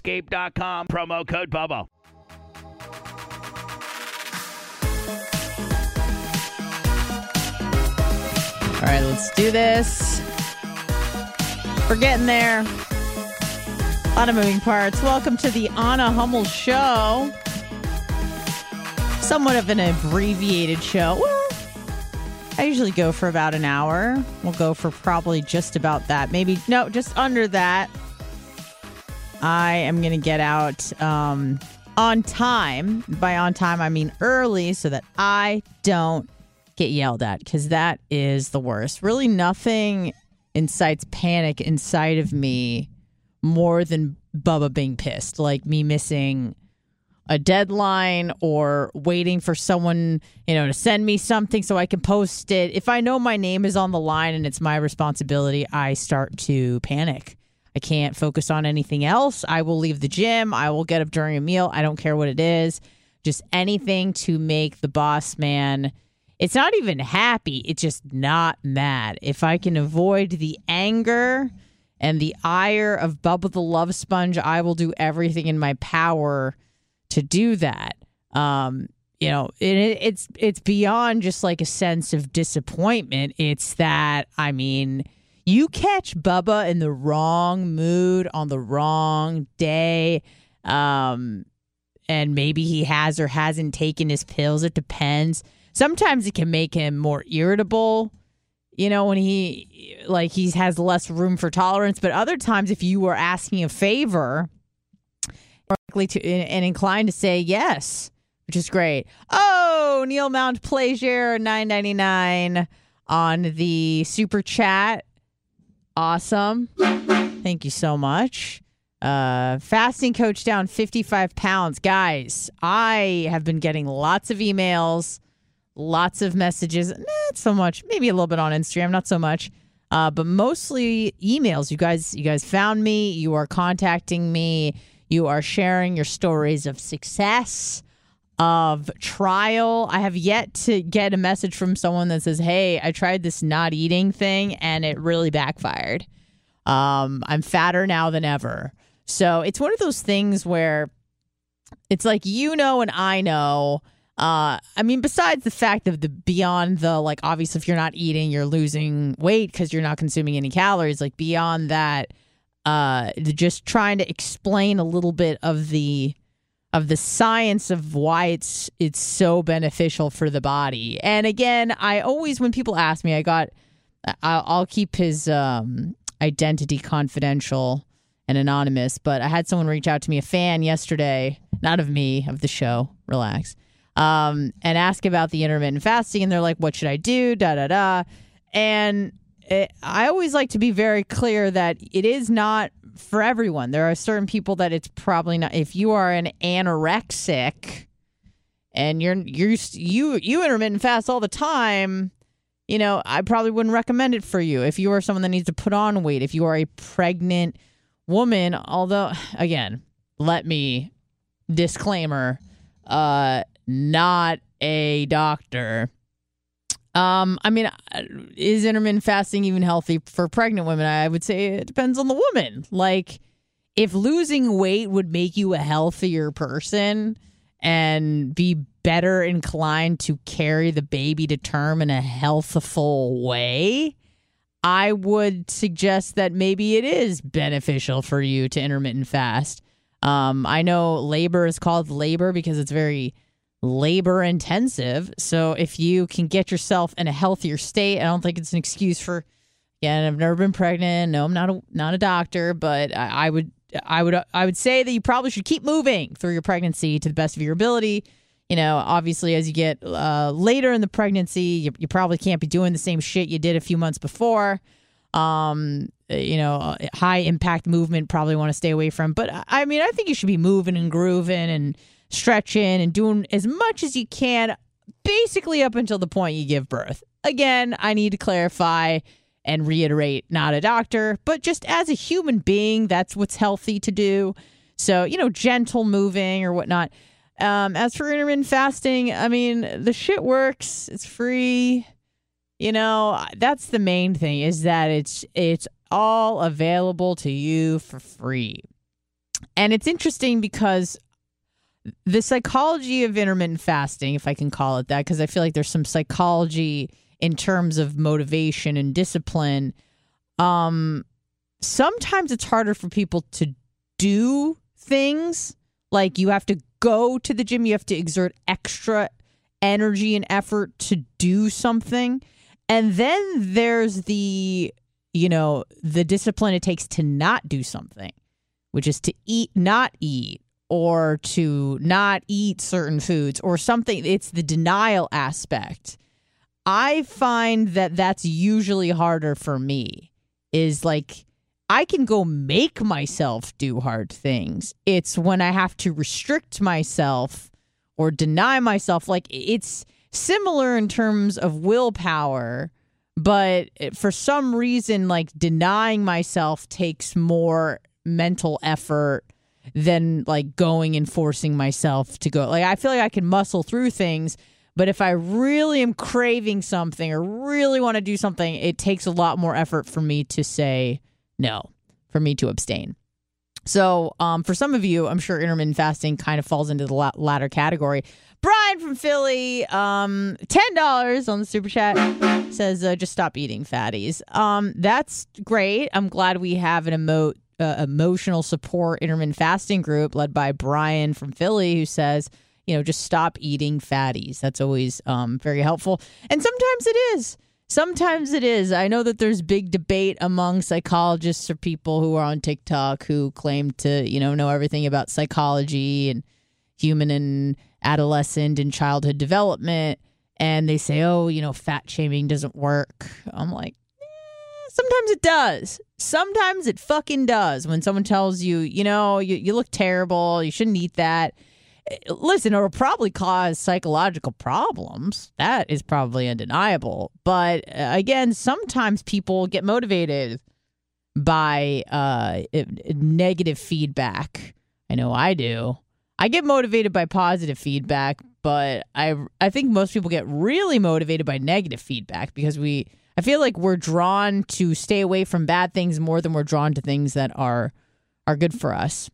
Promo code BUBBA. All right, let's do this. We're getting there. A lot of moving parts. Welcome to the Anna Hummel Show. Somewhat of an abbreviated show. Well, I usually go for about an hour. We'll go for probably just about that. Maybe, no, just under that. I am going to get out um, on time. By on time, I mean early so that I don't get yelled at because that is the worst. Really, nothing incites panic inside of me more than Bubba being pissed, like me missing a deadline or waiting for someone, you know, to send me something so I can post it. If I know my name is on the line and it's my responsibility, I start to panic. I can't focus on anything else. I will leave the gym. I will get up during a meal. I don't care what it is. Just anything to make the boss man. It's not even happy. It's just not mad. If I can avoid the anger and the ire of Bubba the Love Sponge, I will do everything in my power to do that. Um, you know, it, it's it's beyond just like a sense of disappointment. It's that I mean, you catch Bubba in the wrong mood on the wrong day, um, and maybe he has or hasn't taken his pills. It depends. Sometimes it can make him more irritable. You know, when he like he has less room for tolerance, but other times if you were asking a favor, likely to and inclined to say yes, which is great. Oh, Neil Mount Pleasure, nine ninety nine on the super chat. Awesome. Thank you so much. Uh, fasting coach down 55 pounds. Guys, I have been getting lots of emails, lots of messages. Not so much, maybe a little bit on Instagram, not so much. Uh, but mostly emails. You guys, you guys found me. You are contacting me. You are sharing your stories of success, of trial. I have yet to get a message from someone that says, "Hey, I tried this not eating thing and it really backfired. Um, I'm fatter now than ever." So it's one of those things where it's like you know and I know. Uh, I mean, besides the fact of the beyond the like, obviously, if you're not eating, you're losing weight because you're not consuming any calories. Like beyond that, uh, just trying to explain a little bit of the of the science of why it's it's so beneficial for the body. And again, I always when people ask me, I got I'll, keep his um, identity confidential and anonymous, but I had someone reach out to me, a fan yesterday, not of me, of the show. Relax. Um, and ask about the intermittent fasting, and they're like, "What should I do?" Da da da. And it, I always like to be very clear that it is not for everyone. There are certain people that it's probably not. If you are an anorexic and you're you're you you intermittent fast all the time, you know, I probably wouldn't recommend it for you. If you are someone that needs to put on weight, if you are a pregnant woman, although again, let me disclaimer, uh not a doctor. Um, I mean, is intermittent fasting even healthy for pregnant women? I would say it depends on the woman. Like, if losing weight would make you a healthier person and be better inclined to carry the baby to term in a healthful way, I would suggest that maybe it is beneficial for you to intermittent fast. Um, I know labor is called labor because it's very labor intensive. So if you can get yourself in a healthier state, I don't think it's an excuse for. Again, I've never been pregnant. No, I'm not a not a doctor, but I, I would I would I would say that you probably should keep moving through your pregnancy to the best of your ability. You know, obviously, as you get uh, later in the pregnancy, you, you probably can't be doing the same shit you did a few months before. Um, you know, high impact movement probably want to stay away from. But I mean, I think you should be moving and grooving and stretching and doing as much as you can, basically up until the point you give birth. Again, I need to clarify and reiterate not a doctor, but just as a human being, that's what's healthy to do. So, you know, gentle moving or whatnot. Um, as for intermittent fasting, I mean, the shit works. It's free. You know, that's the main thing is that it's it's all available to you for free. And it's interesting because the psychology of intermittent fasting, if I can call it that, because I feel like there's some psychology in terms of motivation and discipline. Um, sometimes it's harder for people to do things like you have to go to the gym, you have to exert extra energy and effort to do something. And then there's the, you know, the discipline it takes to not do something, which is to eat, not eat, or to not eat certain foods or something. It's the denial aspect. I find that that's usually harder for me, is like, I can go make myself do hard things. It's when I have to restrict myself or deny myself. Like, it's similar in terms of willpower, but for some reason, like, denying myself takes more mental effort than like going and forcing myself to go. Like I feel like I can muscle through things, but if I really am craving something or really want to do something, it takes a lot more effort for me to say no, for me to abstain. So, um, for some of you, I'm sure intermittent fasting kind of falls into the la- latter category. Brian from Philly, um, ten dollars on the super chat says, uh, "Just stop eating fatties." Um, that's great. I'm glad we have an emote uh, emotional support intermittent fasting group led by Brian from Philly, who says, you know, just stop eating fatties. That's always um, very helpful. And sometimes it is. Sometimes it is. I know that there's big debate among psychologists or people who are on TikTok who claim to, you know, know everything about psychology and human and adolescent and childhood development. And they say, oh, you know, fat shaming doesn't work. I'm like, eh, sometimes it does sometimes it fucking does when someone tells you, you know, you, you look terrible, you shouldn't eat that. Listen, it'll probably cause psychological problems. That is probably undeniable. But uh, again, sometimes people get motivated by uh, negative feedback. I know I do. I get motivated by positive feedback, but I I think most people get really motivated by negative feedback because we I feel like we're drawn to stay away from bad things more than we're drawn to things that are are good for us.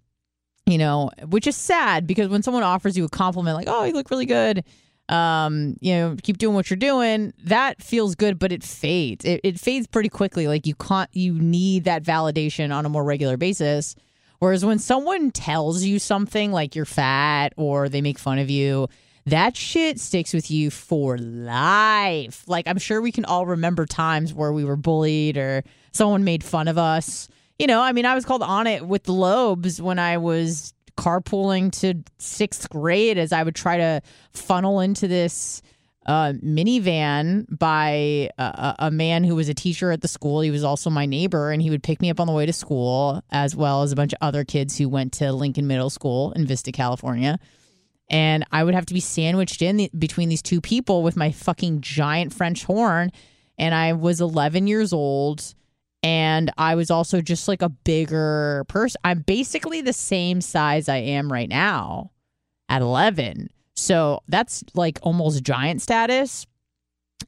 You know, which is sad because when someone offers you a compliment like, "Oh, you look really good," um, you know, keep doing what you're doing, that feels good, but it fades. It, it fades pretty quickly. Like you can't, you need that validation on a more regular basis. Whereas when someone tells you something like you're fat or they make fun of you, that shit sticks with you for life. Like, I'm sure we can all remember times where we were bullied or someone made fun of us. You know, I mean, I was called Anna with the lobes when I was carpooling to sixth grade as I would try to funnel into this uh, minivan by a, a man who was a teacher at the school. He was also my neighbor, and he would pick me up on the way to school, as well as a bunch of other kids who went to Lincoln Middle School in Vista, California and I would have to be sandwiched in the, between these two people with my fucking giant French horn. And I was 11 years old, and I was also just like a bigger person. I'm basically the same size I am right now at 11. So that's like almost giant status.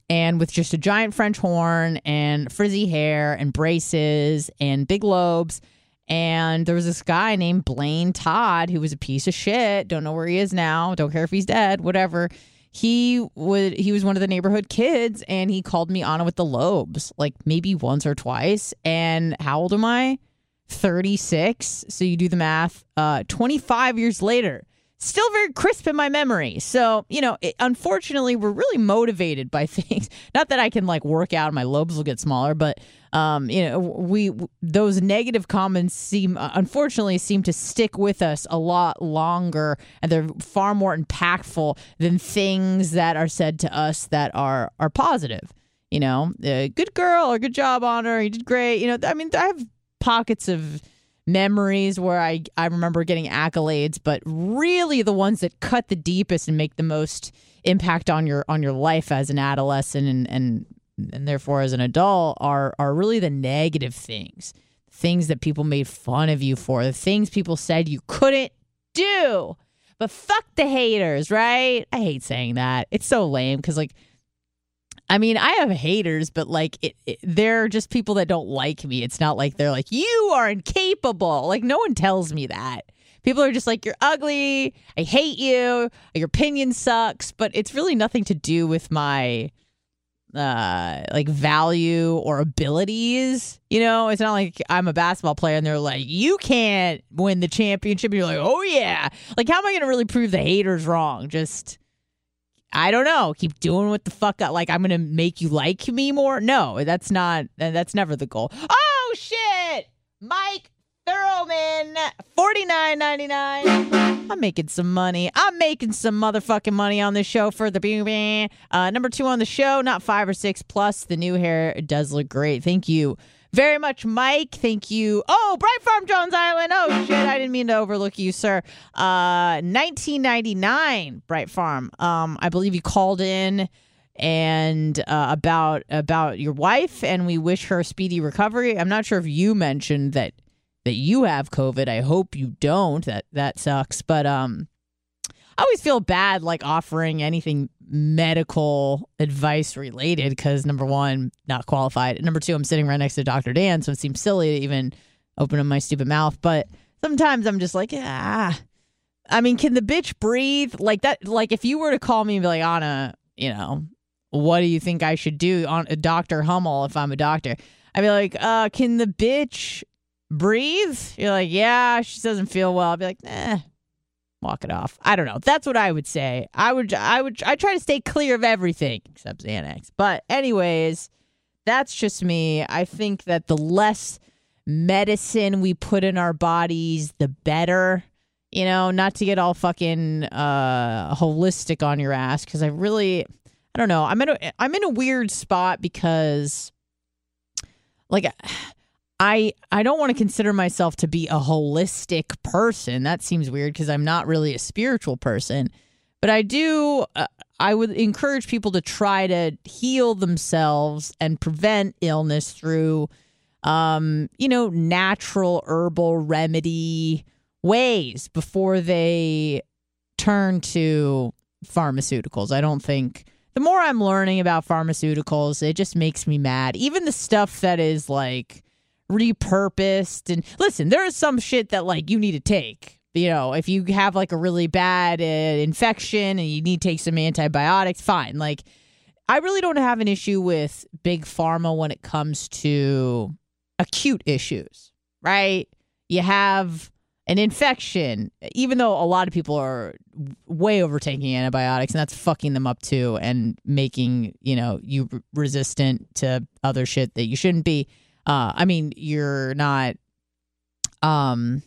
And with just a giant French horn and frizzy hair and braces and big lobes and there was this guy named Blaine Todd who was a piece of shit. Don't know where he is now. Don't care if he's dead, whatever. He would he was one of the neighborhood kids and he called me Anna with the lobes, like maybe once or twice. And how old am I? 36. So you do the math. Uh 25 years later still very crisp in my memory. So, you know, it, unfortunately, we're really motivated by things. Not that I can like work out, my lobes will get smaller, but um, you know, we those negative comments seem uh, unfortunately seem to stick with us a lot longer, and they're far more impactful than things that are said to us that are are positive. You know, uh, good girl or good job on her, you did great. You know, I mean, I have pockets of memories where I I remember getting accolades, but really the ones that cut the deepest and make the most impact on your on your life as an adolescent and and and therefore as an adult are are really the negative things. Things that people made fun of you for, the things people said you couldn't do. But fuck the haters, right? I hate saying that. It's so lame because like I mean, I have haters, but like it, it, they're just people that don't like me. It's not like they're like, you are incapable. Like, no one tells me that. People are just like, you're ugly. I hate you. Your opinion sucks. But it's really nothing to do with my uh like value or abilities you know it's not like i'm a basketball player and they're like you can't win the championship and you're like oh yeah like how am i gonna really prove the haters wrong just I don't know. Keep doing what the fuck. Like I'm gonna make you like me more. No, that's not. That's never the goal. Oh shit, Mike Thurman, forty nine ninety nine. I'm making some money. I'm making some motherfucking money on this show for the bing uh, number two on the show. Not five or six plus. The new hair does look great. Thank you very much, Mike. Thank you. Oh, Bright Farm Jones Island. Oh shit, I didn't mean to overlook you, sir. Uh, 1999, Bright Farm. Um, I believe you called in and uh, about about your wife, and we wish her a speedy recovery. I'm not sure if you mentioned that that you have COVID. I hope you don't. That that sucks. But um, I always feel bad like offering anything medical advice related because number one, not qualified. Number two, I'm sitting right next to Dr. Dan, so it seems silly to even open up my stupid mouth. But sometimes I'm just like, ah. I mean, can the bitch breathe? Like that like if you were to call me and be like, Anna, you know, what do you think I should do on a Dr. Hummel if I'm a doctor? I'd be like, uh, can the bitch breathe? You're like, yeah, she doesn't feel well. I'd be like, eh, walk it off. I don't know. That's what I would say. I would I would I try to stay clear of everything except Xanax. But anyways, that's just me. I think that the less medicine we put in our bodies, the better. You know, not to get all fucking uh holistic on your ass cuz I really I don't know. I'm in a I'm in a weird spot because like I I don't want to consider myself to be a holistic person. That seems weird because I'm not really a spiritual person. But I do uh, I would encourage people to try to heal themselves and prevent illness through um, you know, natural herbal remedy ways before they turn to pharmaceuticals. I don't think the more I'm learning about pharmaceuticals, it just makes me mad. Even the stuff that is like repurposed. And listen, there is some shit that like you need to take. You know, if you have like a really bad uh, infection and you need to take some antibiotics, fine. Like, I really don't have an issue with big pharma when it comes to acute issues, right? You have an infection, even though a lot of people are way overtaking antibiotics and that's fucking them up too and making, you know, you resistant to other shit that you shouldn't be. Uh, I mean, you're not, um,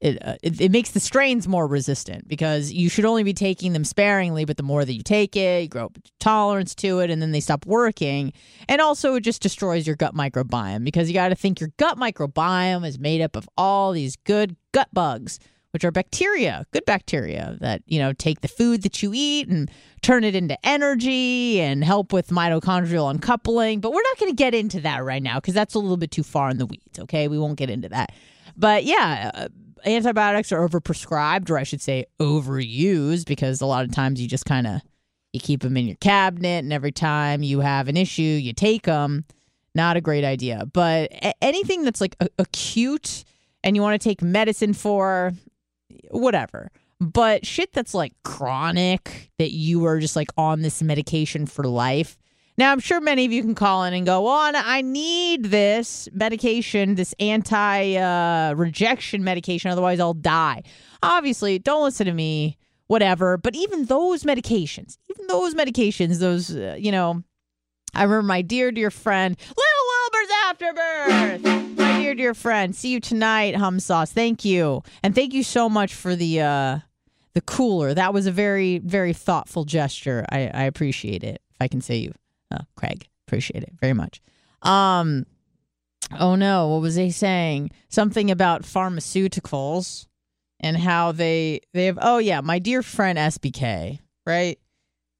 it, uh, it, it makes the strains more resistant because you should only be taking them sparingly, but the more that you take it, you grow up tolerance to it, and then they stop working. And also, it just destroys your gut microbiome because you got to think your gut microbiome is made up of all these good gut bugs, which are bacteria, good bacteria that you know take the food that you eat and turn it into energy and help with mitochondrial uncoupling. But we're not going to get into that right now because that's a little bit too far in the weeds. Okay, we won't get into that. But yeah. Uh, antibiotics are overprescribed, or I should say overused, because a lot of times you just kind of you keep them in your cabinet, and every time you have an issue, you take them. Not a great idea. But anything that's like a- acute and you want to take medicine for, whatever. But shit that's like chronic, that you are just like on this medication for life, now, I'm sure many of you can call in and go, on, I need this medication, this anti uh, rejection medication, otherwise I'll die. Obviously, don't listen to me, whatever. But even those medications, even those medications, those, uh, you know, I remember my dear, dear friend, Little Wilbur's Afterbirth. Dear, dear friend. See you tonight, Hum Sauce. Thank you. And thank you so much for the, uh, the cooler. That was a very, very thoughtful gesture. I, I appreciate it, if I can say you. Oh, Craig, appreciate it very much. Um, oh no, what was he saying? Something about pharmaceuticals and how they they have. Oh yeah, my dear friend SBK, right?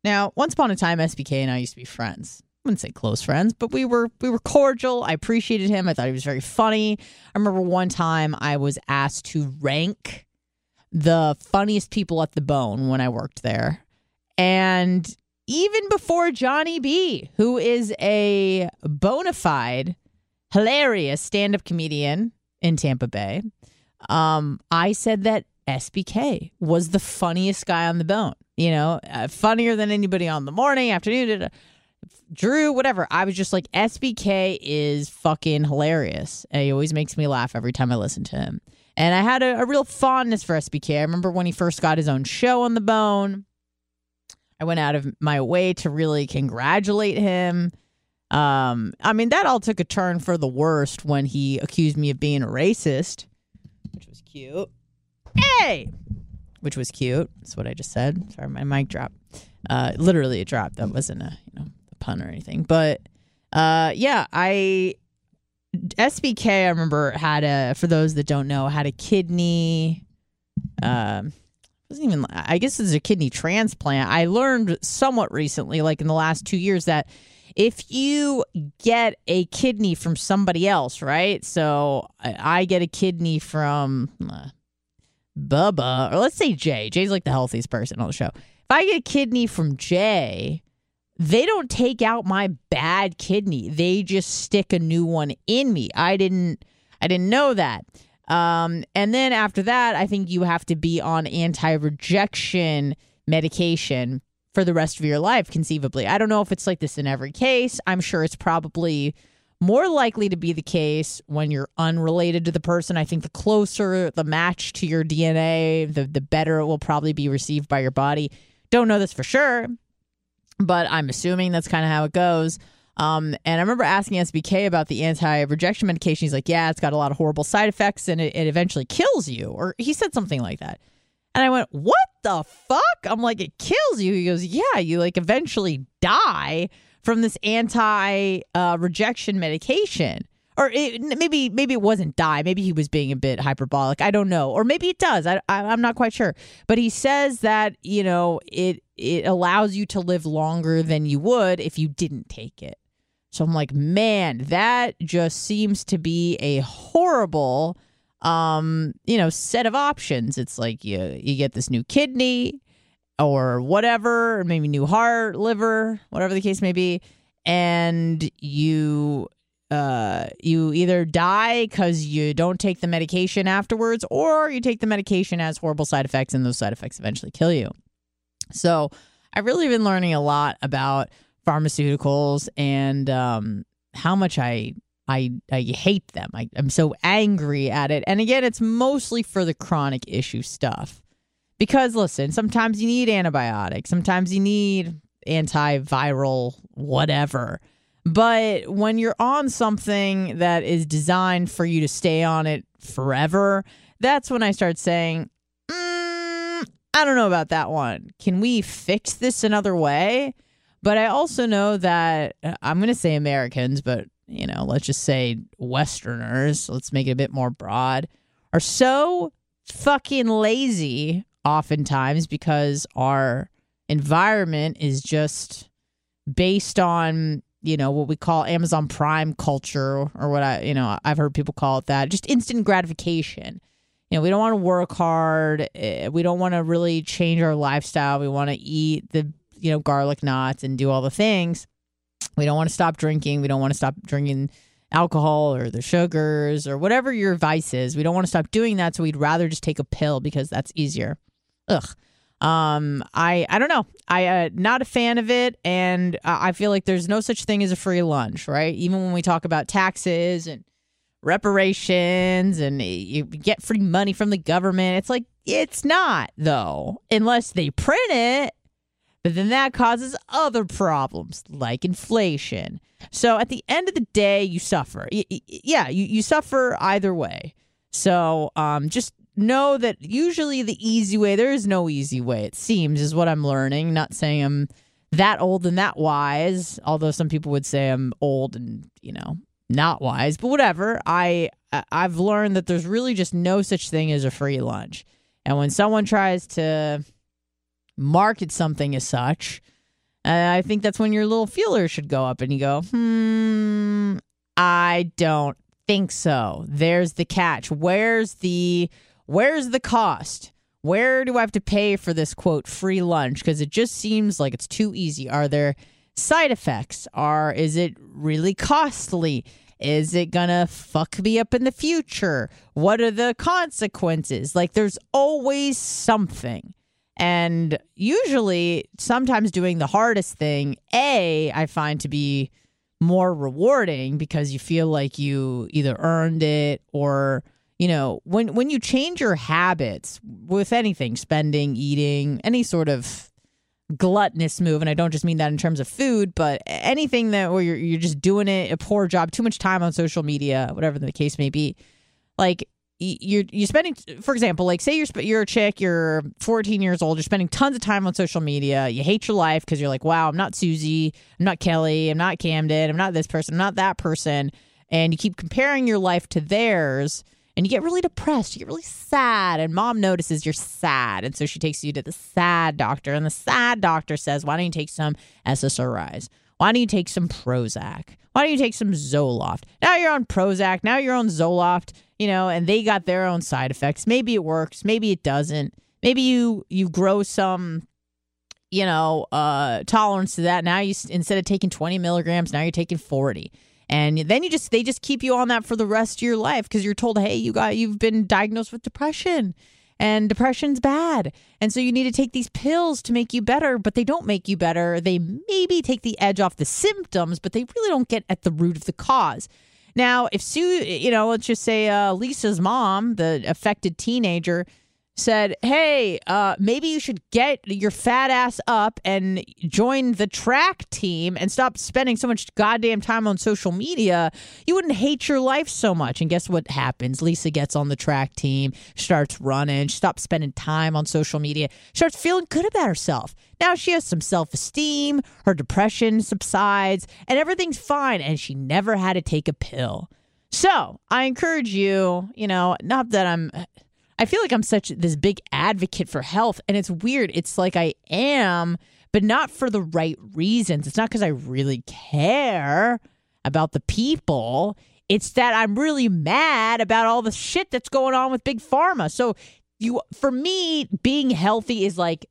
Now, once upon a time, SBK and I used to be friends. I wouldn't say close friends, but we were we were cordial. I appreciated him. I thought he was very funny. I remember one time I was asked to rank the funniest people at the Bone when I worked there, and even before Johnny B, who is a bona fide, hilarious stand up comedian in Tampa Bay. Um, I said that SBK was the funniest guy on the bone, you know, uh, funnier than anybody on the morning, afternoon, Drew, whatever. I was just like, SBK is fucking hilarious. And he always makes me laugh every time I listen to him. And I had a, a real fondness for SBK. I remember when he first got his own show on the bone. I went out of my way to really congratulate him. Um, I mean, that all took a turn for the worst when he accused me of being a racist, which was cute. Hey, which was cute. That's what I just said. Sorry, my mic dropped. Uh, literally, it dropped. That wasn't a you know pun or anything. But uh, yeah, I SBK. I remember had a. For those that don't know, had a kidney. Um, wasn't even I guess it's a kidney transplant. I learned somewhat recently, like in the last two years, that if you get a kidney from somebody else, right? So I get a kidney from uh, Bubba, or let's say Jay. Jay's like the healthiest person on the show. If I get a kidney from Jay, they don't take out my bad kidney. They just stick a new one in me. I didn't I didn't know that. Um, and then after that, I think you have to be on anti rejection medication for the rest of your life, conceivably. I don't know if it's like this in every case. I'm sure it's probably more likely to be the case when you're unrelated to the person. I think the closer the match to your DNA, the, the better it will probably be received by your body. Don't know this for sure, but I'm assuming that's kind of how it goes. Um, and I remember asking SBK about the anti rejection medication. He's like, yeah, it's got a lot of horrible side effects and it, it eventually kills you. Or he said something like that. And I went, what the fuck? I'm like, it kills you. He goes, yeah, you like eventually die from this anti uh, rejection medication. Or it, maybe maybe it wasn't die. Maybe he was being a bit hyperbolic. I don't know. Or maybe it does. I, I I'm not quite sure. But he says that you know it it allows you to live longer than you would if you didn't take it. So I'm like, man, that just seems to be a horrible um, you know, set of options. It's like you you get this new kidney or whatever, or maybe new heart, liver, whatever the case may be, and you uh you either die cuz you don't take the medication afterwards or you take the medication has horrible side effects and those side effects eventually kill you. So, I've really been learning a lot about pharmaceuticals and um, how much I I I hate them. I, I'm so angry at it. And again, it's mostly for the chronic issue stuff. Because listen, sometimes you need antibiotics, sometimes you need antiviral whatever. But when you're on something that is designed for you to stay on it forever, that's when I start saying, mm, I don't know about that one. Can we fix this another way? But I also know that uh, I'm going to say Americans, but you know, let's just say Westerners, let's make it a bit more broad, are so fucking lazy oftentimes because our environment is just based on you know what we call Amazon Prime culture or what I you know I've heard people call it that just instant gratification. You know, we don't want to work hard. Eh, we don't want to really change our lifestyle. We want to eat the you know garlic knots and do all the things. We don't want to stop drinking. We don't want to stop drinking alcohol or the sugars or whatever your vice is. We don't want to stop doing that, so we'd rather just take a pill because that's easier. Ugh. Um, I I don't know. I uh, not a fan of it, and I feel like there's no such thing as a free lunch, right? Even when we talk about taxes and reparations and you get free money from the government, it's like it's not though, unless they print it. But then that causes other problems like inflation. So at the end of the day, you suffer. Yeah, you, you suffer either way. So um, just know that usually the easy way, there is no easy way, it seems, is what I'm learning. Not saying I'm that old and that wise, although some people would say I'm old and, you know, not wise, but whatever. I I've learned that there's really just no such thing as a free lunch. And when someone tries to market something as such, uh, I think that's when your little feeler should go up and you go, hmm, I don't think so. There's the catch. Where's the where's the cost? Where do I have to pay for this quote free lunch? Because it just seems like it's too easy. Are there side effects? Are is it really costly? Is it gonna fuck me up in the future? What are the consequences? Like there's always something. And usually sometimes doing the hardest thing, A, I find to be more rewarding because you feel like you either earned it or you know, when when you change your habits with anything, spending, eating, any sort of gluttonous move, and I don't just mean that in terms of food, but anything that where you're you're just doing it a poor job, too much time on social media, whatever the case may be, like you're you're spending for example like say you're you're a chick you're 14 years old you're spending tons of time on social media you hate your life because you're like wow i'm not susie i'm not kelly i'm not camden i'm not this person i'm not that person and you keep comparing your life to theirs and you get really depressed, you get really sad, and mom notices you're sad. And so she takes you to the sad doctor, and the sad doctor says, Why don't you take some SSRIs? Why don't you take some Prozac? Why don't you take some Zoloft? Now you're on Prozac, now you're on Zoloft, you know, and they got their own side effects. Maybe it works, maybe it doesn't. Maybe you you grow some you know, uh, tolerance to that. Now you instead of taking 20 milligrams, now you're taking 40 and then you just they just keep you on that for the rest of your life because you're told hey you got you've been diagnosed with depression and depression's bad. And so you need to take these pills to make you better but they don't make you better. They maybe take the edge off the symptoms but they really don't get at the root of the cause. Now if sue you know let's just say uh, lisa's mom the affected teenager said, Hey, uh, maybe you should get your fat ass up and join the track team and stop spending so much goddamn time on social media. You wouldn't hate your life so much. And guess what happens? Lisa gets on the track team, starts running, stops spending time on social media, starts feeling good about herself. Now she has some self esteem, her depression subsides, and everything's fine. And she never had to take a pill. So I encourage you, you know, not that I'm I feel like I'm such this big advocate for health, and it's weird. It's like I am, but not for the right reasons. It's not because I really care about the people. It's that I'm really mad about all the shit that's going on with big pharma. So you for me being healthy is like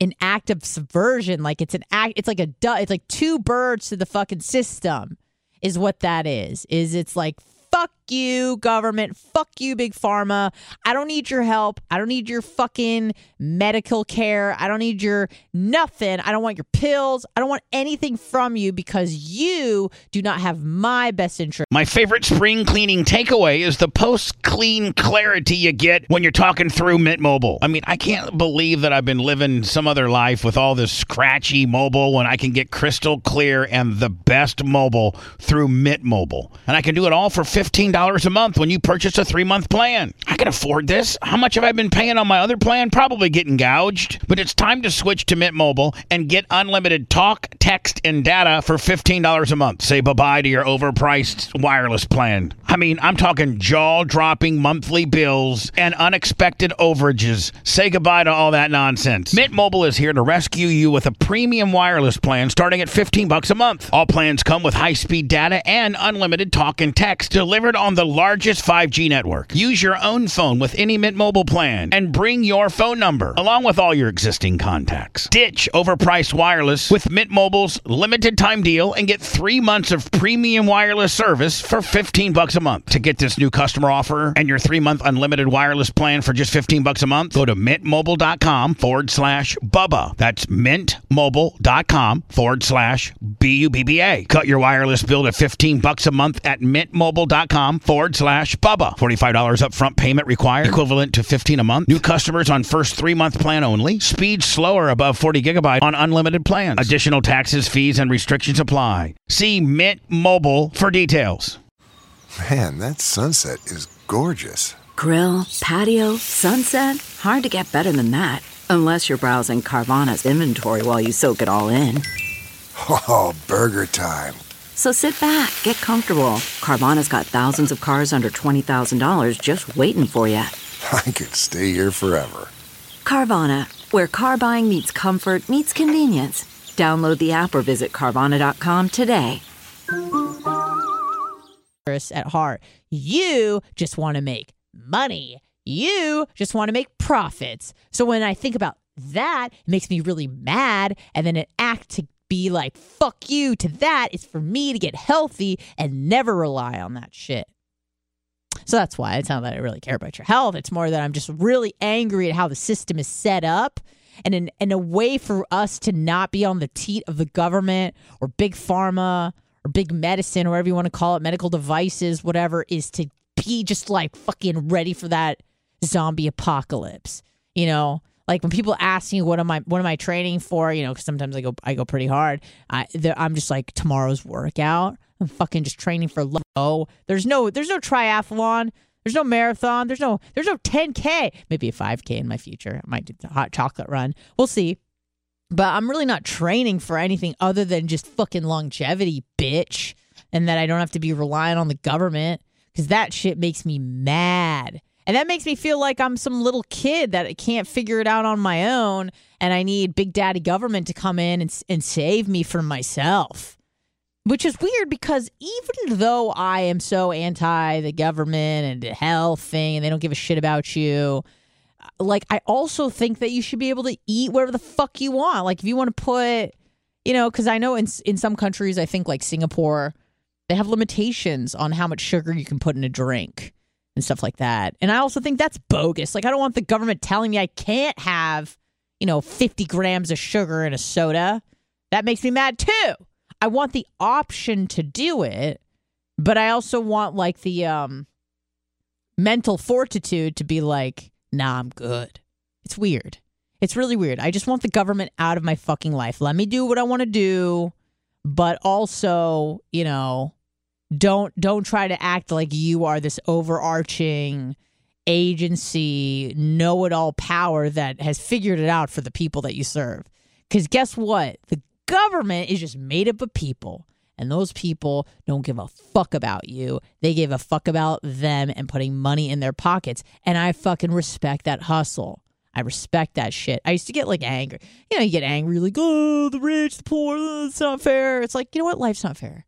an act of subversion like it's an act it's like a it's like two birds to the fucking system is what that is is it's like fuck you, government. Fuck you, big pharma. I don't need your help. I don't need your fucking medical care. I don't need your nothing. I don't want your pills. I don't want anything from you because you do not have my best interest. My favorite spring cleaning takeaway is the post clean clarity you get when you're talking through Mint Mobile. I mean, I can't believe that I've been living some other life with all this scratchy mobile when I can get crystal clear and the best mobile through Mint Mobile. And I can do it all for $15 a month when you purchase a three month plan. I can afford this. How much have I been paying on my other plan? Probably getting gouged. But it's time to switch to Mint Mobile and get unlimited talk, text, and data for $15 a month. Say bye bye to your overpriced wireless plan. I mean, I'm talking jaw dropping monthly bills and unexpected overages. Say goodbye to all that nonsense. Mint Mobile is here to rescue you with a premium wireless plan starting at 15 bucks a month. All plans come with high-speed data and unlimited talk and text delivered on the largest 5G network. Use your own phone with any Mint Mobile plan and bring your phone number along with all your existing contacts. Ditch overpriced wireless with Mint Mobile's limited time deal and get 3 months of premium wireless service for 15 bucks a month. To get this new customer offer and your 3-month unlimited wireless plan for just 15 bucks a month, go to mintmobile.com forward slash Bubba. That's mintmobile.com forward slash B-U-B-B-A. Cut your wireless bill to 15 bucks a month at mintmobile.com forward slash Bubba. $45 upfront payment required, equivalent to 15 a month. New customers on first three-month plan only. Speed slower above 40 gigabyte on unlimited plans. Additional taxes, fees, and restrictions apply. See Mint Mobile for details. Man, that sunset is gorgeous. Grill, patio, sunset. Hard to get better than that. Unless you're browsing Carvana's inventory while you soak it all in. Oh, burger time. So sit back, get comfortable. Carvana's got thousands of cars under $20,000 just waiting for you. I could stay here forever. Carvana, where car buying meets comfort, meets convenience. Download the app or visit Carvana.com today. at heart. You just want to make money. You just want to make profits. So when I think about that, it makes me really mad. And then an act to be like, fuck you to that is for me to get healthy and never rely on that shit. So that's why it's not that I really care about your health. It's more that I'm just really angry at how the system is set up. And in, in a way for us to not be on the teat of the government or big pharma or big medicine or whatever you want to call it, medical devices, whatever, is to be just like fucking ready for that zombie apocalypse. You know, like when people ask me what am I what am I training for, you know, because sometimes I go I go pretty hard. I I'm just like tomorrow's workout. I'm fucking just training for low. There's no there's no triathlon. There's no marathon. There's no there's no 10k. Maybe a 5k in my future. I might do the hot chocolate run. We'll see. But I'm really not training for anything other than just fucking longevity, bitch. And that I don't have to be relying on the government because that shit makes me mad. And that makes me feel like I'm some little kid that can't figure it out on my own. And I need Big Daddy government to come in and, and save me from myself. Which is weird because even though I am so anti the government and the health thing and they don't give a shit about you, like I also think that you should be able to eat whatever the fuck you want. Like if you want to put, you know, because I know in in some countries, I think like Singapore, they have limitations on how much sugar you can put in a drink and stuff like that. And I also think that's bogus. Like I don't want the government telling me I can't have, you know, 50 grams of sugar in a soda. That makes me mad too. I want the option to do it, but I also want like the um mental fortitude to be like, nah, I'm good. It's weird. It's really weird. I just want the government out of my fucking life. Let me do what I want to do, but also, you know, don't don't try to act like you are this overarching agency, know-it-all power that has figured it out for the people that you serve. Cuz guess what? The government is just made up of people. And those people don't give a fuck about you. They give a fuck about them and putting money in their pockets. And I fucking respect that hustle. I respect that shit. I used to get like angry. You know, you get angry, like, oh, the rich, the poor, oh, it's not fair. It's like, you know what? Life's not fair.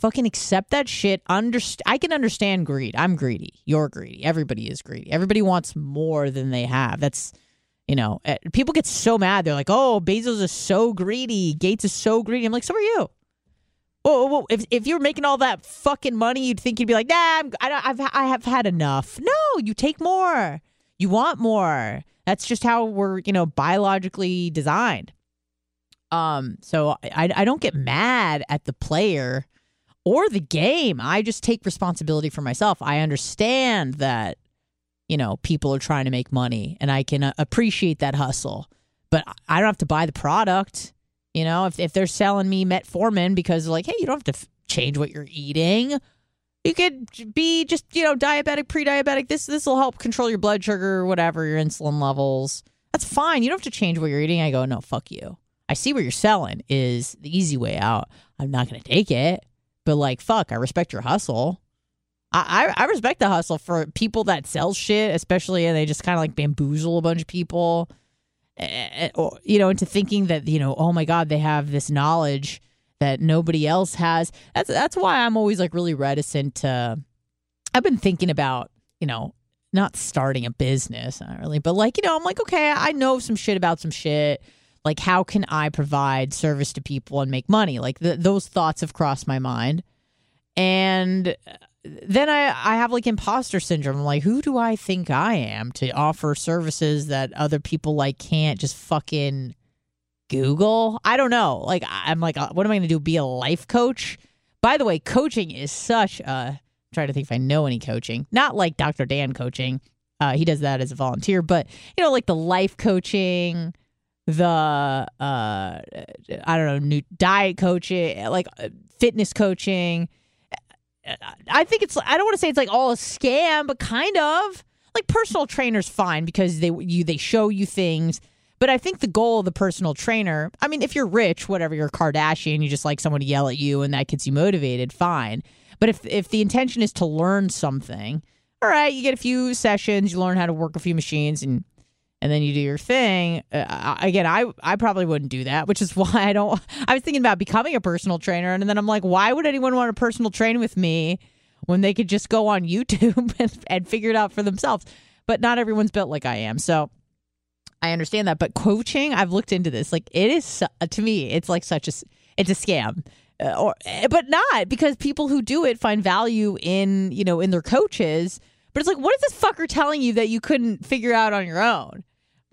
Fucking accept that shit. Underst- I can understand greed. I'm greedy. You're greedy. Everybody is greedy. Everybody wants more than they have. That's, you know, eh, people get so mad. They're like, oh, Bezos is so greedy. Gates is so greedy. I'm like, so are you. Well, well, if if you're making all that fucking money, you'd think you'd be like, nah, I'm, I've I have had enough. No, you take more. You want more. That's just how we're you know biologically designed. Um, so I I don't get mad at the player or the game. I just take responsibility for myself. I understand that you know people are trying to make money, and I can uh, appreciate that hustle, but I don't have to buy the product. You know, if if they're selling me metformin because like, hey, you don't have to f- change what you're eating. You could be just you know diabetic, pre-diabetic. This this will help control your blood sugar whatever your insulin levels. That's fine. You don't have to change what you're eating. I go, no, fuck you. I see what you're selling is the easy way out. I'm not gonna take it. But like, fuck, I respect your hustle. I, I, respect the hustle for people that sell shit, especially and they just kind of like bamboozle a bunch of people, you know, into thinking that you know, oh my god, they have this knowledge that nobody else has. That's that's why I'm always like really reticent to. I've been thinking about you know not starting a business, not really, but like you know, I'm like okay, I know some shit about some shit like how can i provide service to people and make money? Like th- those thoughts have crossed my mind. And then I, I have like imposter syndrome. I'm like who do i think i am to offer services that other people like can't just fucking google? I don't know. Like i'm like uh, what am i going to do be a life coach? By the way coaching is such a I'm trying to think if i know any coaching. Not like dr dan coaching. Uh, he does that as a volunteer but you know like the life coaching the uh I don't know new diet coaching like uh, fitness coaching. I think it's I don't want to say it's like all a scam but kind of. Like personal trainers fine because they you they show you things but I think the goal of the personal trainer I mean if you're rich whatever you're Kardashian you just like someone to yell at you and that gets you motivated fine. But if if the intention is to learn something all right you get a few sessions you learn how to work a few machines and and then you do your thing. Uh, again, I I probably wouldn't do that, which is why I don't. I was thinking about becoming a personal trainer, and then I'm like, why would anyone want a personal train with me when they could just go on YouTube and, and figure it out for themselves? But not everyone's built like I am, so I understand that. But coaching, I've looked into this. Like it is to me, it's like such a it's a scam. Uh, or but not because people who do it find value in you know in their coaches but it's like what is this fucker telling you that you couldn't figure out on your own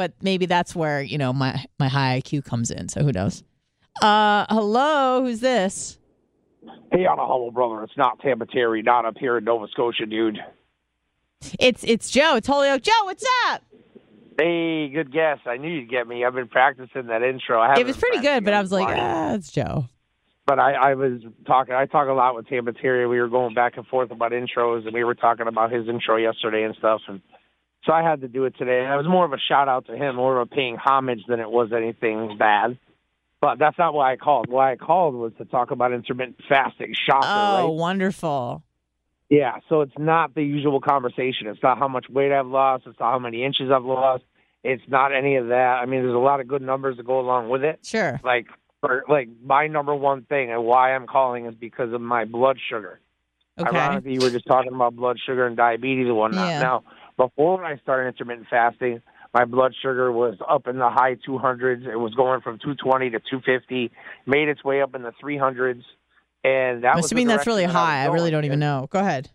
but maybe that's where you know my my high IQ comes in. So who knows? Uh, hello, who's this? Hey, Anna Hummel brother, it's not Tampa Terry, not up here in Nova Scotia, dude. It's it's Joe. It's Holyoke. Joe, what's up? Hey, good guess. I knew you'd get me. I've been practicing that intro. I it was pretty good, but I was like, ah, it's Joe. But I, I was talking. I talk a lot with Tampa Terry. We were going back and forth about intros, and we were talking about his intro yesterday and stuff. And so I had to do it today. And it was more of a shout out to him, more of a paying homage than it was anything bad. But that's not why I called. Why I called was to talk about intermittent fasting. Shocker, Oh, right? wonderful. Yeah, so it's not the usual conversation. It's not how much weight I've lost. It's not how many inches I've lost. It's not any of that. I mean, there's a lot of good numbers that go along with it. Sure. Like, for, like my number one thing and why I'm calling is because of my blood sugar. Okay. Ironically, you were just talking about blood sugar and diabetes and whatnot. Yeah. Now, before I started intermittent fasting, my blood sugar was up in the high 200s. It was going from 220 to 250, made its way up in the 300s, and that was Must mean that's really that I high. I really don't even know. Go ahead.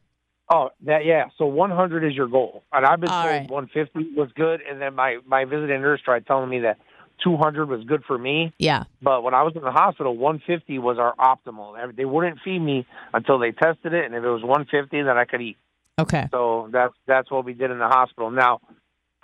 Oh, that yeah. So 100 is your goal, and I've been All told right. 150 was good, and then my my visiting nurse tried telling me that 200 was good for me. Yeah. But when I was in the hospital, 150 was our optimal. They wouldn't feed me until they tested it, and if it was 150, then I could eat. Okay. So that's that's what we did in the hospital. Now,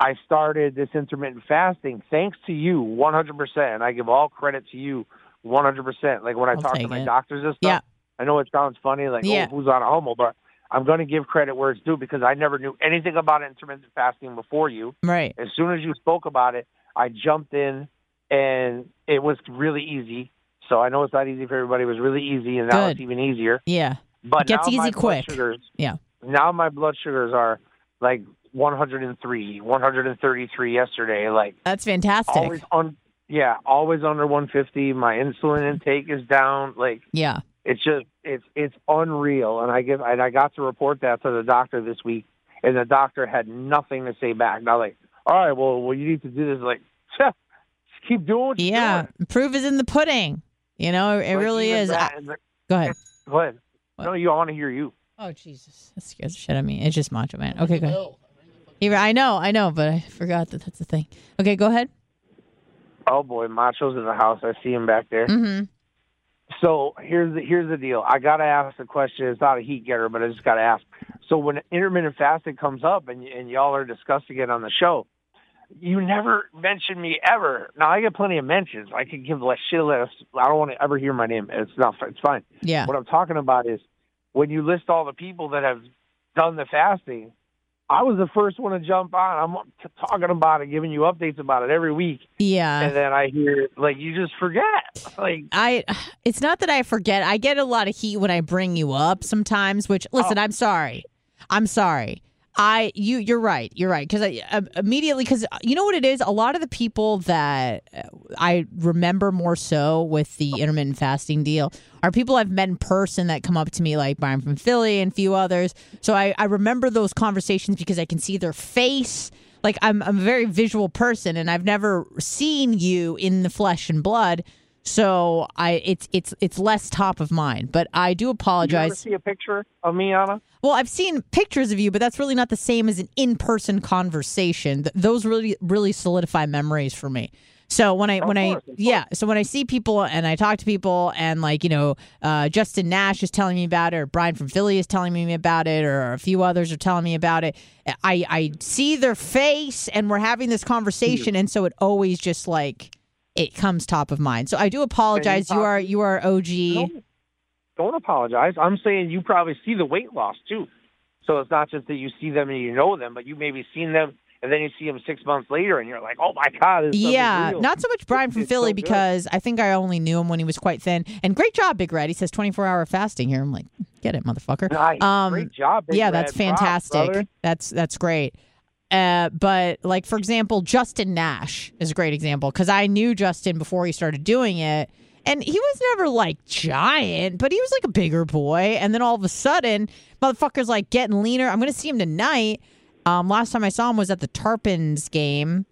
I started this intermittent fasting thanks to you, 100%. And I give all credit to you, 100%. Like when I I'll talk to my it. doctors and stuff. Yeah. I know it sounds funny, like oh, Yeah. oh, who's Anna Hummel, but I'm going to give credit where it's due because I never knew anything about intermittent fasting before you. Right. As soon as you spoke about it, I jumped in, and it was really easy. So I know it's not easy for everybody. It was really easy, and now Good. it's even easier. Yeah. But It gets now my easy quick. Sugars, Yeah. Now my blood sugars are like 103, 133 yesterday. Like That's fantastic. always on, yeah, always under 150. My insulin intake is down. Like yeah. it's just it's it's unreal. And I give and I got to report that to the doctor this week, and the doctor had nothing to say back. Now like, all right, well, well, you need to do this. Like, just keep doing what you're Yeah. doing. Proof is in the pudding. You know, it Like, really is. I- the- Go ahead. Go ahead. No, you. I want to hear you. Oh Jesus, that scares the shit out of me. It's just Macho Man. Okay, go ahead. You're- I know, I know, but I forgot that that's the thing. Okay, go ahead. Oh boy, Macho's in the house. I see him back there. Mm-hmm. So here's the here's the deal. I gotta ask the question. It's not a heat getter, but I just gotta ask. So when intermittent fasting comes up and and y'all are discussing it on the show, you never mention me ever. Now I get plenty of mentions. I can give less shit less. I don't want to ever hear my name. It's not. It's fine. Yeah. What I'm talking about is when you list all the people that have done the fasting. I was the first one to jump on. I'm talking about it, giving you updates about it every week, Yeah. and then I hear like you just forget. Like I it's not that I forget. I get a lot of heat when I bring you up sometimes, which listen, oh. I'm sorry. I'm sorry. I you you're right. You're right cuz I uh, immediately cuz you know what it is? A lot of the people that uh, I remember more so with the intermittent fasting deal are people I've met in person that come up to me like Brian from Philly and a few others. So I I remember those conversations because I can see their face like I'm, I'm a very visual person and I've never seen you in the flesh and blood. So I it's it's it's less top of mind. But I do apologize. you ever see a picture of me, Anna? Well, I've seen pictures of you, but that's really not the same as an in-person conversation. Th- Those really really solidify memories for me. So when I when I course, of yeah, so when I see people and I talk to people and like you know uh, Justin Nash is telling me about it, or Brian from Philly is telling me about it, or a few others are telling me about it, I I see their face and we're having this conversation, and so it always just like it comes top of mind. So I do apologize. You are you are OG. No, don't apologize. I'm saying you probably see the weight loss too. So it's not just that you see them and you know them, but you maybe seen them and then you see them six months later and you're like, oh my god, Yeah, not so much Brian from It's Philly so because I think I only knew him when he was quite thin. And great job, Big Red. He says 24 hour fasting here. I'm like, get it, motherfucker. Nice. Um, Great job. Big yeah, Red. that's fantastic. that's that's great. Uh, but like for example, Justin Nash is a great example because I knew Justin before he started doing it, and he was never like giant, but he was like a bigger boy. And then all of a sudden, motherfucker's like getting leaner. I'm gonna see him tonight. Um, last time I saw him was at the Tarpons game,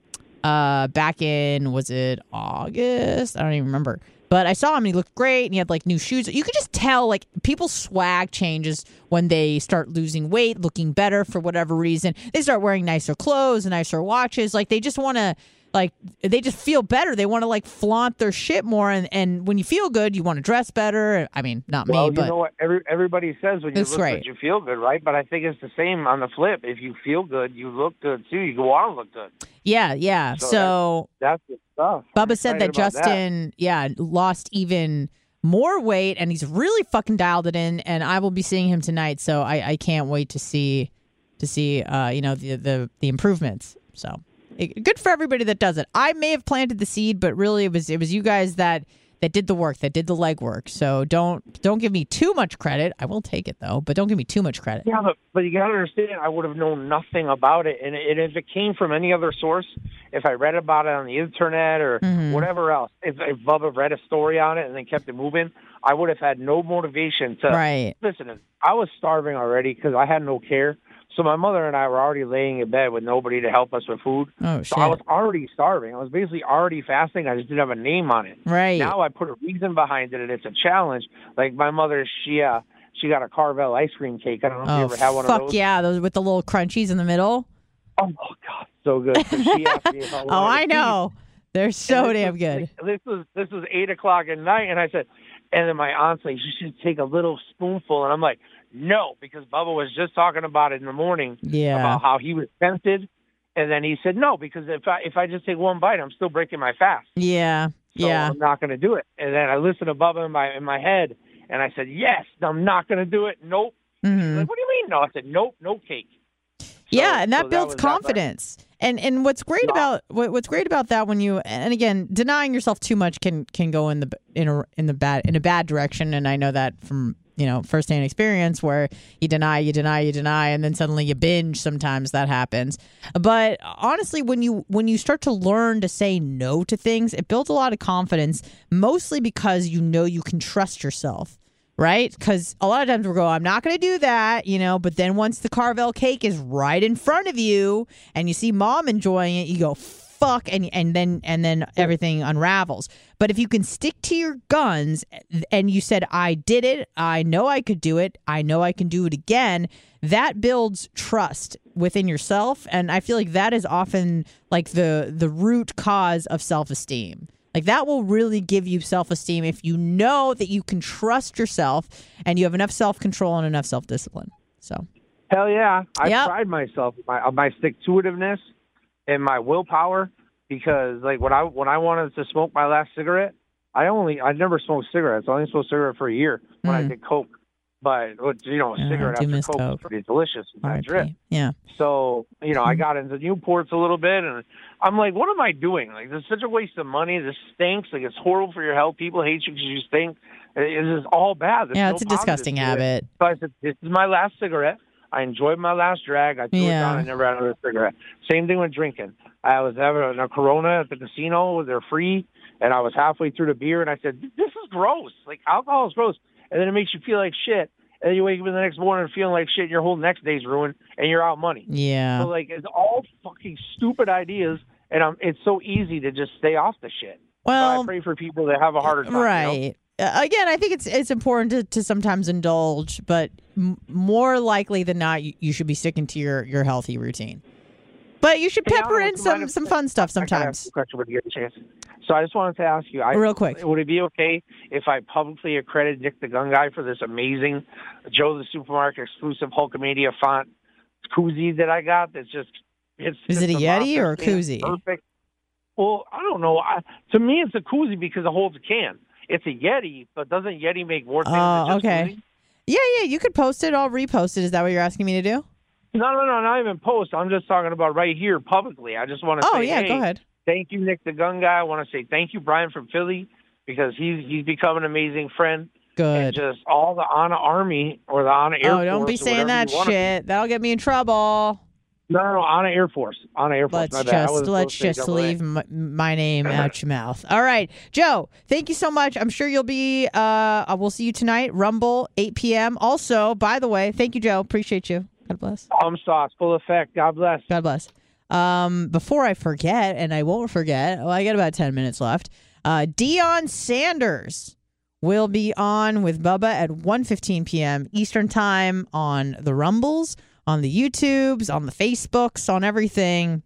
uh, back in was it August? I don't even remember. But I saw him and he looked great and he had like new shoes. You could just tell like people's swag changes when they start losing weight, looking better for whatever reason. They start wearing nicer clothes and nicer watches. Like they just want to like they just feel better. They want to like flaunt their shit more and and when you feel good, you want to dress better. I mean, not Well, me, but you know what? Every, everybody says when you look right. good, you feel good, right? But I think it's the same on the flip. If you feel good, you look good too. You go on and look good. yeah, yeah. So So That's the stuff. Bubba said that Justin, yeah, lost even more weight and he's really fucking dialed it in. And I will be seeing him tonight, so I, I can't wait to see to see uh, you know the the the improvements. So good for everybody that does it. I may have planted the seed, but really it was it was you guys that that did the work, that did the legwork. So don't don't give me too much credit. I will take it though, but don't give me too much credit. Yeah, but, but you got to understand, I would have known nothing about it. And, and if it came from any other source, if I read about it on the internet or Mhm. whatever else, if, if Bubba read a story on it and then kept it moving, I would have had no motivation to Right. listen. I was starving already because I had no care. So my mother and I were already laying in bed with nobody to help us with food. Oh So I was already starving. I was basically already fasting. I just didn't have a name on it. Right. Now I put a reason behind it, and it's a challenge. Like my mother, she uh, she got a Carvel ice cream cake. I don't know if you Oh ever had one fuck of those. yeah, those with the little crunchies in the middle. Oh god, so good. So she asked I Oh, I know. They're so damn was- good. This was this was eight o'clock at night, and I said, and then my aunt's like, you should take a little spoonful, and I'm like, no, because Bubba was just talking about it in the morning Yeah. about how he was tempted, and then he said no because if I if I just take one bite, I'm still breaking my fast. Yeah. So yeah. I'm not going to do it. And then I listened to Bubba in my in my head, and I said, yes, I'm not going to do it. Nope. Mhm. Like, what do you mean? No, I said, nope, no cake. yeah, and that so builds that, confidence. And and what's great about what, what's great about that when you and again denying yourself too much can can go in the in a in the bad in a bad direction. And I know that from you know firsthand experience where you deny, you deny, you deny, and then suddenly you binge. Sometimes that happens. But honestly, when you when you start to learn to say no to things, it builds a lot of confidence. Mostly because you know you can trust yourself right? Because a lot of times we'll go, I'm not going to do that, you know. But then once the Carvel cake is right in front of you and you see mom enjoying it, you go, fuck and and then and then everything unravels. But if you can stick to your guns and you said I did it, I know I could do it, I know I can do it again, that builds trust within yourself and I feel like that is often like the the root cause of self-esteem. Like that will really give you self-esteem if you know that you can trust yourself and you have enough self-control and enough self-discipline. So Hell yeah, I Yep. pride myself my on my stick to itiveness and my willpower because like when I when I wanted to smoke my last cigarette, I only I never smoked cigarettes. I only smoked cigarette for a year when I Mm. did coke. But you know, a Yeah, cigarette after coke, Coke. is pretty delicious. I RIP. drip. Yeah. So, you know, I Mm-hmm. got into Newports a little bit and I'm like, what am I doing? Like, this is such a waste of money. This stinks. Like, it's horrible for your health. People hate you because you stink. It's just all bad. There's Yeah, no it's a disgusting to it. habit. So I said, this is my last cigarette. I enjoyed my last drag. I threw it Yeah. down. I never had another cigarette. Same thing with drinking. I was having a Corona at the casino. They're free. And I was halfway through the beer and I said, this is gross. Like, alcohol is gross. And then it makes you feel like shit. And then you wake up in the next morning feeling like shit and your whole next day's ruined and you're out money. Yeah. So like it's all fucking stupid ideas, and um, it's so easy to just stay off the shit. But Well, I pray for people that have a harder time. you know? Uh, again, I think it's it's important to, to sometimes indulge, but m- more likely than not, you, you should be sticking to your, your healthy routine. But you should pepper in would you mind some some fun stuff I gotta ask sometimes. question when you a chance. So I just wanted to ask you, I, Real quick. would it be okay if I publicly accredit Nick the Gun Guy for this amazing Joe the Supermarket exclusive Hulkamania font koozie that I got? That's just it's. Is it a Yeti or a koozie? Perfect. Well, I don't know. I, to me, it's a koozie because it holds a can. It's a Yeti, but doesn't Yeti make more things? Oh, okay. Yeah, yeah, you could post it. I'll repost it. Is that what you're asking me to do? No, no, no, not even post. I'm just talking about right here publicly. I just want to Oh, say, yeah, hey, go ahead. thank you, Nick the Gun Guy. I want to say thank you, Brian from Philly, because he's he's become an amazing friend. And Good. just all the Anna Army or the Anna Air Oh, don't be saying that shit. That'll get me in trouble. No, no, no, Anna Air Force. Anna Air Force. Let's just let's just say double A. leave my, my name out your mouth. All right, Joe. Thank you so much. I'm sure you'll be. Uh, we'll see you tonight. Rumble 8 p.m. Also, by the way, thank you, Joe. Appreciate you. God bless. Palm sauce, full effect. God bless. God bless. Um, before I forget, and I won't forget. Well, I got about 10 minutes left. Uh, Deion Sanders will be on with Bubba at 1.15 p.m. Eastern Time on the Rumbles, on the YouTubes, on the Facebooks, on everything.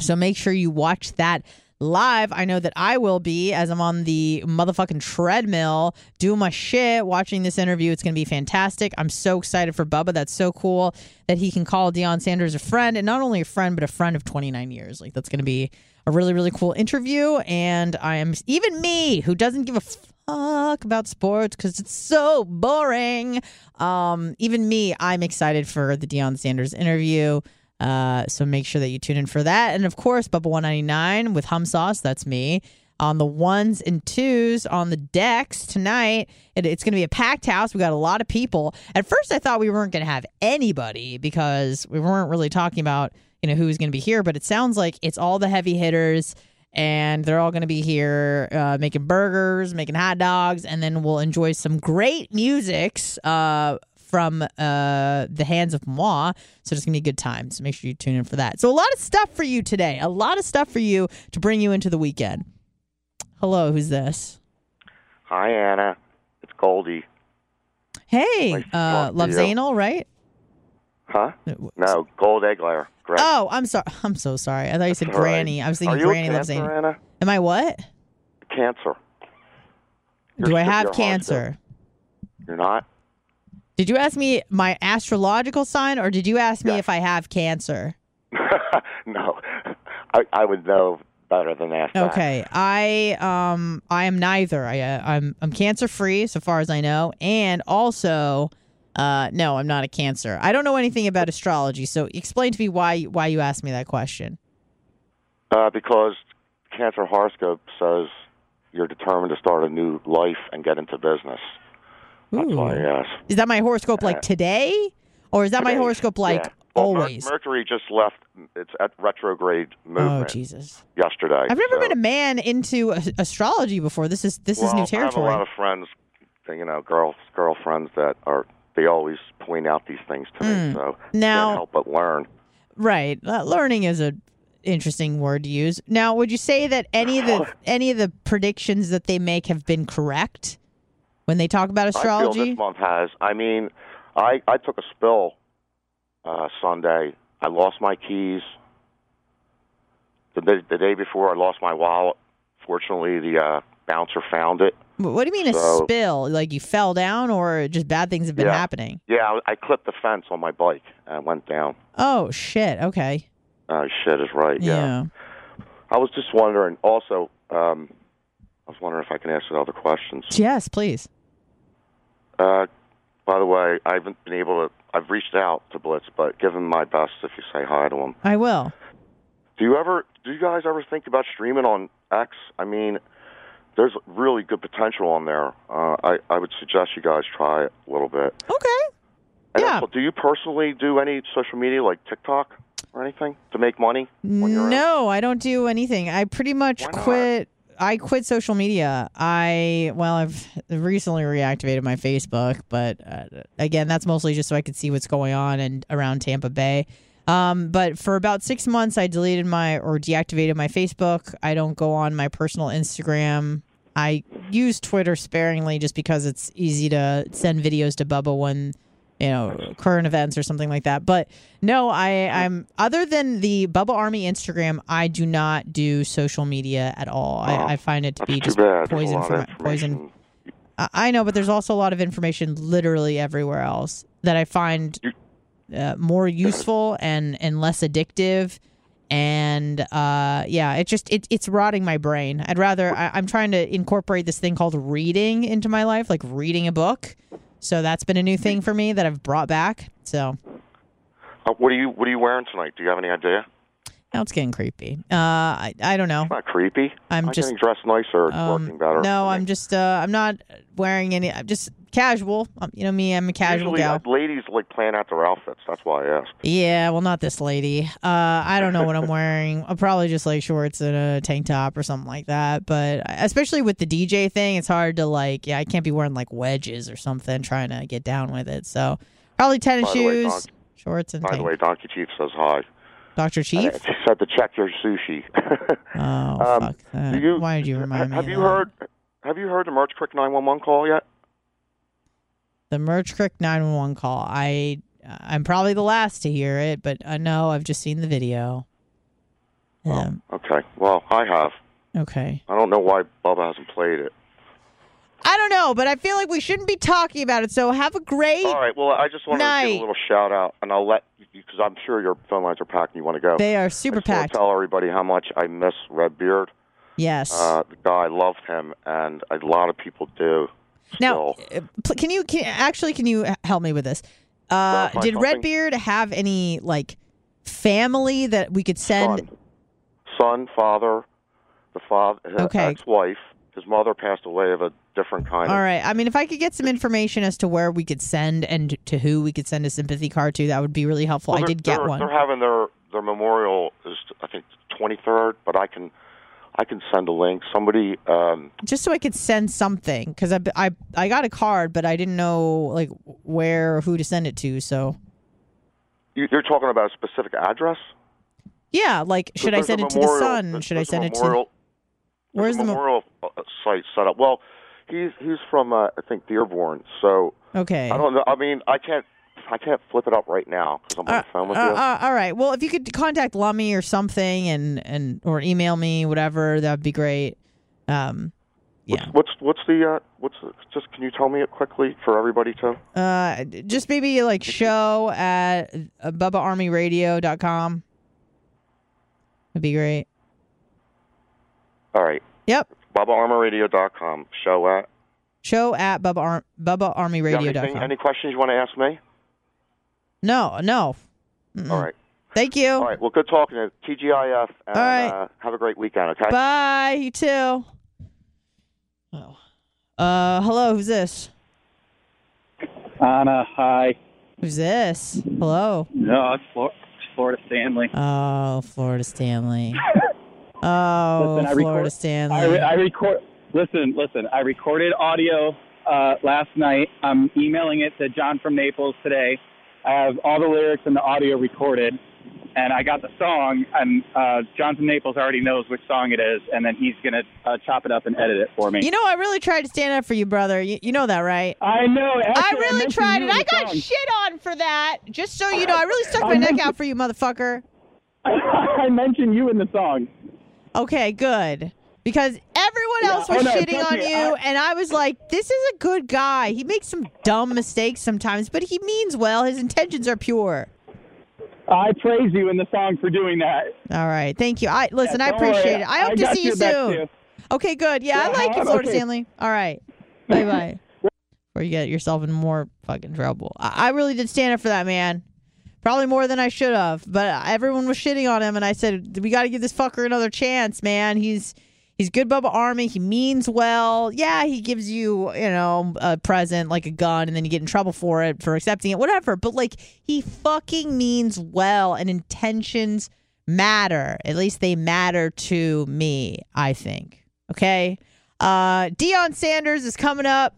So make sure you watch that live. I know that I will be as I'm on the motherfucking treadmill doing my shit, watching this interview. It's going to be fantastic. I'm so excited for Bubba. That's so cool that he can call Deion Sanders a friend, and not only a friend, but a friend of 29 years. Like that's going to be a really, really cool interview. And I am even me who doesn't give a fuck about sports because it's so boring. Um, even me, I'm excited for the Deion Sanders interview. Uh, so make sure that you tune in for that. And of course, Bubba 199 with Hum Sauce, that's me. On the ones and twos on the decks tonight. It, it's going to be a packed house. We got a lot of people. At first, I thought we weren't going to have anybody because we weren't really talking about you know who was going to be here. But it sounds like it's all the heavy hitters, and they're all going to be here uh, making burgers, making hot dogs, and then we'll enjoy some great musics. Uh, from uh, the hands of moi. So it's gonna be a good time. So make sure you tune in for that. So a lot of stuff for you today. A lot of stuff for you to bring you into the weekend. Hello, who's this? Hi, Anna. It's Goldie. Hey, to uh, talk to Love you. Zanel, right? Huh? No, Gold Eglair. Correct. Oh, I'm sorry. I'm so sorry. I thought you said right. Granny. I was thinking Are you Granny a Love cancer, Zanel. Anna? Am I what? Cancer. You're Do I have cancer? You're not? Did you ask me my astrological sign, or did you ask me if I have cancer? no. I, I would know better than that. Okay, I um I am neither. I uh, I'm I'm cancer free so far as I know, and also uh no, I'm not a cancer. I don't know anything about astrology, so explain to me why why you asked me that question. Uh, because Cancer horoscope says you're determined to start a new life and get into business. That's Ooh. why I asked. Is that my horoscope like today, or is that my horoscope like yeah. Well, Mer- always? Mercury just left. It's at retrograde movement oh Jesus! yesterday. I've never so- been a man into a- astrology before. This is this is well, new I have a lot of friends, you know, girls, girlfriends that are. They always point out these things to me, so Hmm. Now- can't help but learn. Right. Uh, learning is a interesting word to use. Now, would you say that any of the any of the predictions that they make have been correct when they talk about I feel astrology? this month has. I mean, I I took a spill uh, Sunday. I lost my keys. The day, the day before, I lost my wallet. Fortunately, the uh, bouncer found it. What do you mean a spill? Like you fell down, or just bad things have been Yeah. happening? Yeah, I, I clipped the fence on my bike and went down. Oh shit. Okay. Uh, shit is right. Yeah. I was just wondering. Also, um, I was wondering if I can ask you other questions. Yes, please. Uh, by the way, I haven't been able to. I've reached out to Blitz, but give him my best if you say hi to him. I will. Do you ever? Do you guys ever think about streaming on X? I mean, there's really good potential on there. Uh, I I would suggest you guys try it a little bit. Okay. And Yeah. also, do you personally do any social media like TikTok or anything to make money? when you're in? No, I don't do anything. I pretty much quit. I quit social media. I well, I've recently reactivated my Facebook, but uh, again, that's mostly just so I could see what's going on and around Tampa Bay. Um, but for about six months, I deleted my or deactivated my Facebook. I don't go on my personal Instagram. I use Twitter sparingly just because it's easy to send videos to Bubba when you know current events or something like that. But no, I I'm other than the Bubba Army Instagram, I do not do social media at all. I, I find it to Oh, be just bad. Poison for my poison. I I know, but there's also a lot of information literally everywhere else that I find uh, more useful and and less addictive. And uh, yeah, it just it, it's rotting my brain. I'd rather I, I'm trying to incorporate this thing called reading into my life, like reading a book. So that's been a new thing for me that I've brought back. So Uh, what are you What are you wearing tonight? Do you have any idea? now it's getting creepy. Uh, I I don't know. Not creepy. I'm Am just- getting dressed nicer. It's Um, working better. no. I'm just uh, I'm not wearing any. I'm just casual. Um, you know me, I'm a casual Usually, gal. uh, ladies like plan out their outfits. That's why I asked. Yeah, well, not this lady. Uh, I don't know what I'm wearing. I'll probably just like shorts and a tank top or something like that. But especially with the DJ thing, it's hard to like. Yeah, I can't be wearing like wedges or something trying to get down with it. So probably tennis By the way, shoes, shorts, and By the way, Donkey Chief says hi. Doctor Chief. She said to check your sushi. Oh Um, fuck that! you- Why did you remind me? have of you that? heard? Have you heard the March Crick 911 call yet? The Merch Crick 911 call? I I'm probably the last to hear it, but I know I've just seen the video. Um, Okay. Well, I have. okay. I don't know why Bubba hasn't played it. I don't know, but I feel like we shouldn't be talking about it. So have a great. All right. Well, I just want to give a little shout out, and I'll let because I'm sure your phone lines are packed and you want to go. They are super wanna packed. Tell everybody how much I miss Redbeard. Yes. Uh, the guy loved him, and a lot of people do. Now, still. uh, can you can actually can you help me with this? Uh, did something? Redbeard have any like family that we could send? son, son, father, the father, his Okay. ex-wife. His mother passed away of a different kind. All right. I mean, if I could get some information as to where we could send and to who we could send a sympathy card to, that would be really helpful. Well, I did get one. They're having their their memorial is I think twenty third, but I can I can send a link. Somebody um, just so I could send something because I, I I got a card, but I didn't know like where or who to send it to. So you, you're talking about a specific address. yeah, like should I send it to the memorial- Sun? Should I send it to? Where's the mo- memorial uh, site set up? Well, he's he's from uh, I think Dearborn, so Okay. I don't know. I mean, I can't I can't flip it up right now because I'm on Uh, the phone with uh, you. uh, all right. Well, if you could contact Lummy or something, and and or email me, whatever, that'd be great. Um, yeah. What's what's the uh, what's the, just can you tell me it quickly for everybody too? Uh, just maybe like show at uh, BubbaArmyRadio.com. Would be great. All right, Yep. BubbaArmyRadio.com. Show at. Show at Bubba Ar- got anything- Any questions you want to ask me? No, no. All right. Thank you. All right. Well, good talking to you. TGIF. And, All right. Uh, have a great weekend. Okay. Bye. You too. Oh. Uh, hello. Who's this? Anna, hi. Who's this? Hello. No, it's Flor- it's Florida Stanley. Oh, Florida Stanley. Oh, Listen, I Florida record- Stanley. I, re- I record. Listen, listen. I recorded audio uh, last night. I'm emailing it to John from Naples today. I have all the lyrics and the audio recorded. and I got the song, and uh, Jonathan Naples already knows which song it is, and then he's gonna uh, chop it up and edit it for me. You know, I really tried to stand up for you, brother. You, you know that, right? I know. I really mentioned tried you in I the got song. shit on for that. Just so you know, I really stuck I my neck out for you, motherfucker. I mentioned you in the song. Okay, good. Because everyone Yeah, else was oh, no, shitting on me, you, I- and I was like, this is a good guy. He makes some dumb mistakes sometimes, but he means well. His intentions are pure. I praise you in the song for doing that. All right. Thank you. I listen, I don't worry. appreciate it. I hope I to see you soon. Okay, good. Yeah, I like you, uh-huh. Florida okay. Stanley. All right. Bye bye. Before you get yourself in more fucking trouble. I, I really did stand up for that man. Probably more than I should have. But everyone was shitting on him, and I said, we got to give this fucker another chance, man. He's. He's good, Bubba Army. He means well. Yeah, he gives you, you know, a present like a gun, and then you get in trouble for it for accepting it, whatever. But like, he fucking means well, and intentions matter. At least they matter to me. I think. Okay. Uh, Deion Sanders is coming up.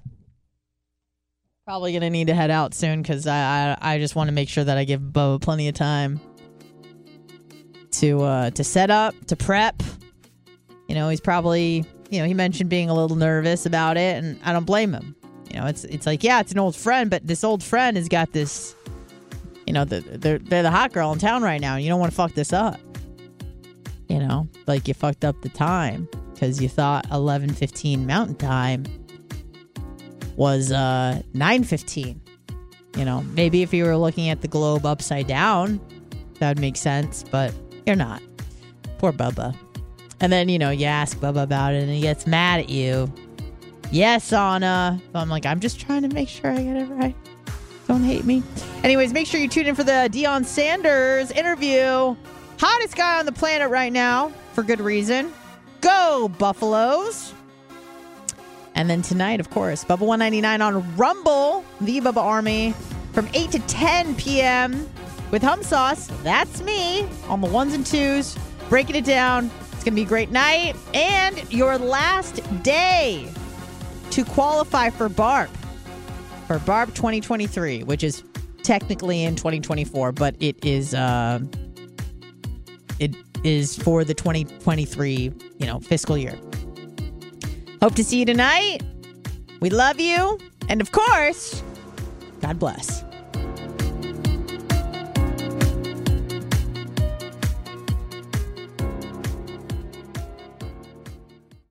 Probably gonna need to head out soon because I, I I just want to make sure that I give Bubba plenty of time to uh to set up to prep. You know, he's probably you know he mentioned being a little nervous about it, and I don't blame him. You know, it's it's like yeah, it's an old friend, but this old friend has got this. You know, the, they're they're the hot girl in town right now, and you don't want to fuck this up. You know, like you fucked up the time because you thought eleven fifteen Mountain Time was uh 9:15. You know, maybe if you were looking at the globe upside down, that would make sense, but you're not. Poor Bubba. And then, you know, you ask Bubba about it and he gets mad at you. Yes, Anna. I'm like, I'm just trying to make sure I get it right. Don't hate me. Anyways, make sure you tune in for the Deion Sanders interview. Hottest guy on the planet right now, for good reason. Go, Buffaloes. And then tonight, of course, Bubba 199 on Rumble, the Bubba Army, from 8 to 10 p.m. with Hum Sauce. That's me on the ones and twos, breaking it down. Going to be a great night. And your last day to qualify for BARP, for BARP 2023, which is technically in 2024, but it is. Uh, it is for the 2023, you know, fiscal year. Hope to see you tonight. We love you. And of course, God bless.